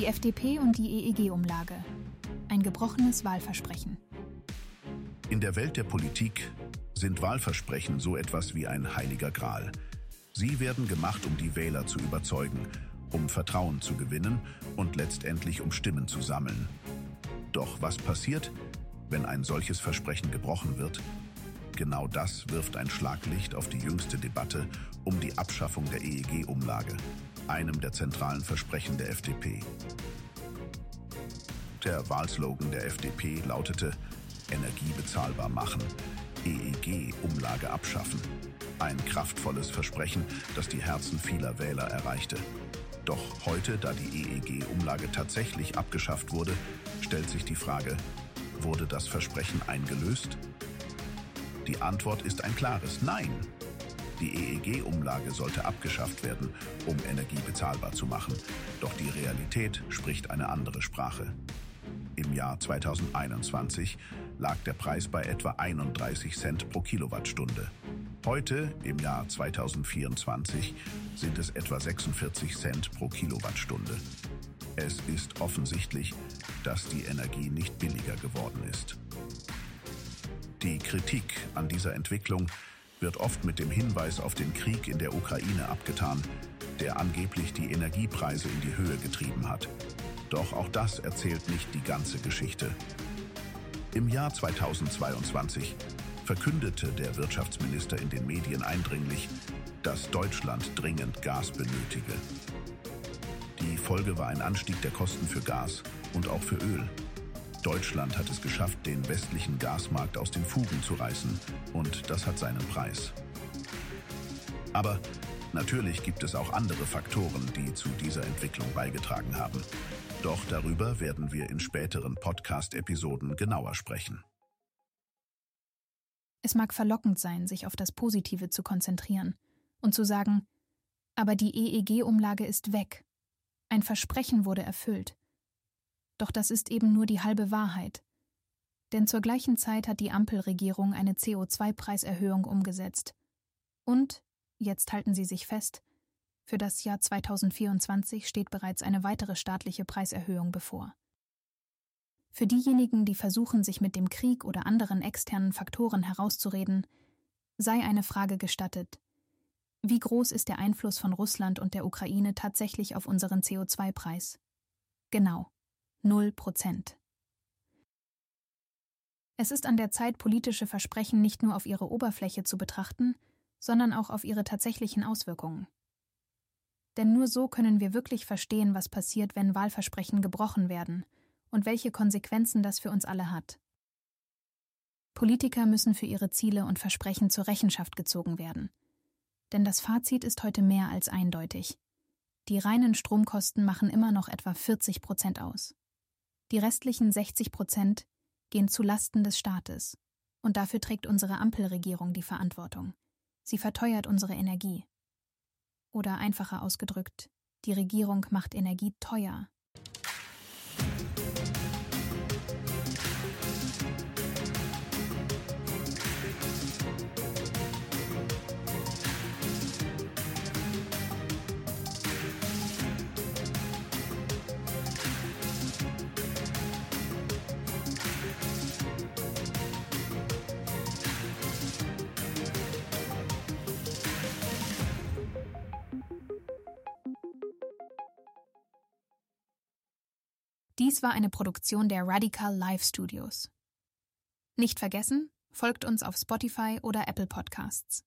Die FDP und die EEG-Umlage. Ein gebrochenes Wahlversprechen. In der Welt der Politik sind Wahlversprechen so etwas wie ein heiliger Gral. Sie werden gemacht, um die Wähler zu überzeugen, um Vertrauen zu gewinnen und letztendlich um Stimmen zu sammeln. Doch was passiert, wenn ein solches Versprechen gebrochen wird? Genau das wirft ein Schlaglicht auf die jüngste Debatte um die Abschaffung der EEG-Umlage, einem der zentralen Versprechen der FDP. Der Wahlslogan der FDP lautete Energie bezahlbar machen, EEG-Umlage abschaffen. Ein kraftvolles Versprechen, das die Herzen vieler Wähler erreichte. Doch heute, da die EEG-Umlage tatsächlich abgeschafft wurde, stellt sich die Frage, wurde das Versprechen eingelöst? Die Antwort ist ein klares Nein. Die EEG-Umlage sollte abgeschafft werden, um Energie bezahlbar zu machen. Doch die Realität spricht eine andere Sprache. Im Jahr 2021 lag der Preis bei etwa 31 Cent pro Kilowattstunde. Heute, im Jahr 2024, sind es etwa 46 Cent pro Kilowattstunde. Es ist offensichtlich, dass die Energie nicht billiger geworden ist. Die Kritik an dieser Entwicklung wird oft mit dem Hinweis auf den Krieg in der Ukraine abgetan, der angeblich die Energiepreise in die Höhe getrieben hat. Doch auch das erzählt nicht die ganze Geschichte. Im Jahr 2022 verkündete der Wirtschaftsminister in den Medien eindringlich, dass Deutschland dringend Gas benötige. Die Folge war ein Anstieg der Kosten für Gas und auch für Öl. Deutschland hat es geschafft, den westlichen Gasmarkt aus den Fugen zu reißen. Und das hat seinen Preis. Aber natürlich gibt es auch andere Faktoren, die zu dieser Entwicklung beigetragen haben. Doch darüber werden wir in späteren Podcast-Episoden genauer sprechen. Es mag verlockend sein, sich auf das Positive zu konzentrieren und zu sagen, aber die EEG-Umlage ist weg. Ein Versprechen wurde erfüllt. Doch das ist eben nur die halbe Wahrheit. Denn zur gleichen Zeit hat die Ampelregierung eine CO2-Preiserhöhung umgesetzt. Und, jetzt halten Sie sich fest, für das Jahr 2024 steht bereits eine weitere staatliche Preiserhöhung bevor. Für diejenigen, die versuchen, sich mit dem Krieg oder anderen externen Faktoren herauszureden, sei eine Frage gestattet. Wie groß ist der Einfluss von Russland und der Ukraine tatsächlich auf unseren CO2-Preis? Genau, Null Prozent. Es ist an der Zeit, politische Versprechen nicht nur auf ihre Oberfläche zu betrachten, sondern auch auf ihre tatsächlichen Auswirkungen. Denn nur so können wir wirklich verstehen, was passiert, wenn Wahlversprechen gebrochen werden und welche Konsequenzen das für uns alle hat. Politiker müssen für ihre Ziele und Versprechen zur Rechenschaft gezogen werden. Denn das Fazit ist heute mehr als eindeutig. Die reinen Stromkosten machen immer noch etwa 40 Prozent aus. Die restlichen 60 Prozent gehen zu Lasten des Staates. Und dafür trägt unsere Ampelregierung die Verantwortung. Sie verteuert unsere Energie. Oder einfacher ausgedrückt, die Regierung macht Energie teuer, Dies war eine Produktion der Radical Live Studios. Nicht vergessen, folgt uns auf Spotify oder Apple Podcasts.